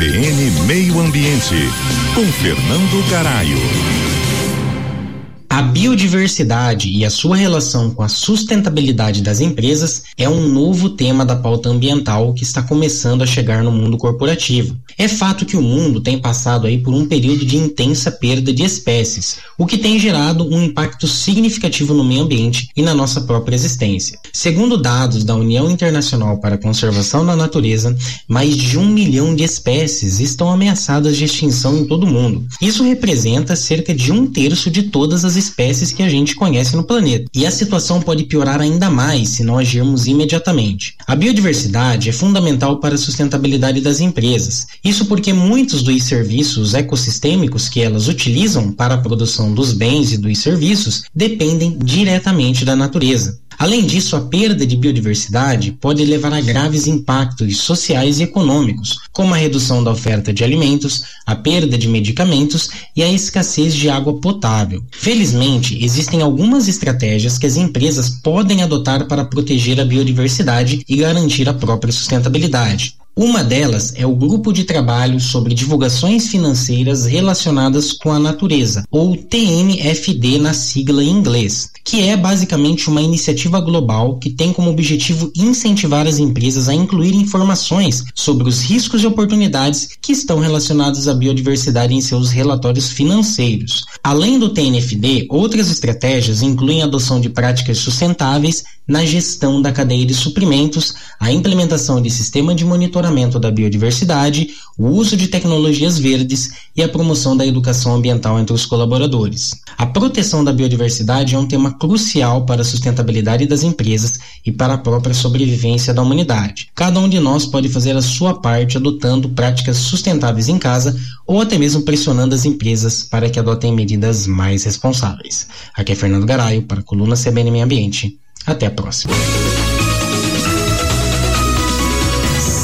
CBN Meio Ambiente, com Fernando Garaio. A biodiversidade e a sua relação com a sustentabilidade das empresas é um novo tema da pauta ambiental que está começando a chegar no mundo corporativo. É fato que o mundo tem passado aí por um período de intensa perda de espécies, o que tem gerado um impacto significativo no meio ambiente e na nossa própria existência. Segundo dados da União Internacional para a Conservação da Natureza, mais de um milhão de espécies estão ameaçadas de extinção em todo o mundo. Isso representa cerca de um terço de todas as espécies que a gente conhece no planeta. E a situação pode piorar ainda mais se não agirmos imediatamente. A biodiversidade é fundamental para a sustentabilidade das empresas. Isso porque muitos dos serviços ecossistêmicos que elas utilizam para a produção dos bens e dos serviços dependem diretamente da natureza. Além disso, a perda de biodiversidade pode levar a graves impactos sociais e econômicos, como a redução da oferta de alimentos, a perda de medicamentos e a escassez de água potável. Felizmente, existem algumas estratégias que as empresas podem adotar para proteger a biodiversidade e garantir a própria sustentabilidade. Uma delas é o Grupo de Trabalho sobre Divulgações Financeiras Relacionadas com a Natureza, ou TNFD na sigla em inglês, que é basicamente uma iniciativa global que tem como objetivo incentivar as empresas a incluir informações sobre os riscos e oportunidades que estão relacionados à biodiversidade em seus relatórios financeiros. Além do TNFD, outras estratégias incluem a adoção de práticas sustentáveis na gestão da cadeia de suprimentos, a implementação de sistema de monitoramento da biodiversidade, o uso de tecnologias verdes e a promoção da educação ambiental entre os colaboradores. A proteção da biodiversidade é um tema crucial para a sustentabilidade das empresas e para a própria sobrevivência da humanidade. Cada um de nós pode fazer a sua parte adotando práticas sustentáveis em casa ou até mesmo pressionando as empresas para que adotem medidas mais responsáveis. Aqui é Fernando Garaio para a coluna CBN Meio Ambiente. Até a próxima.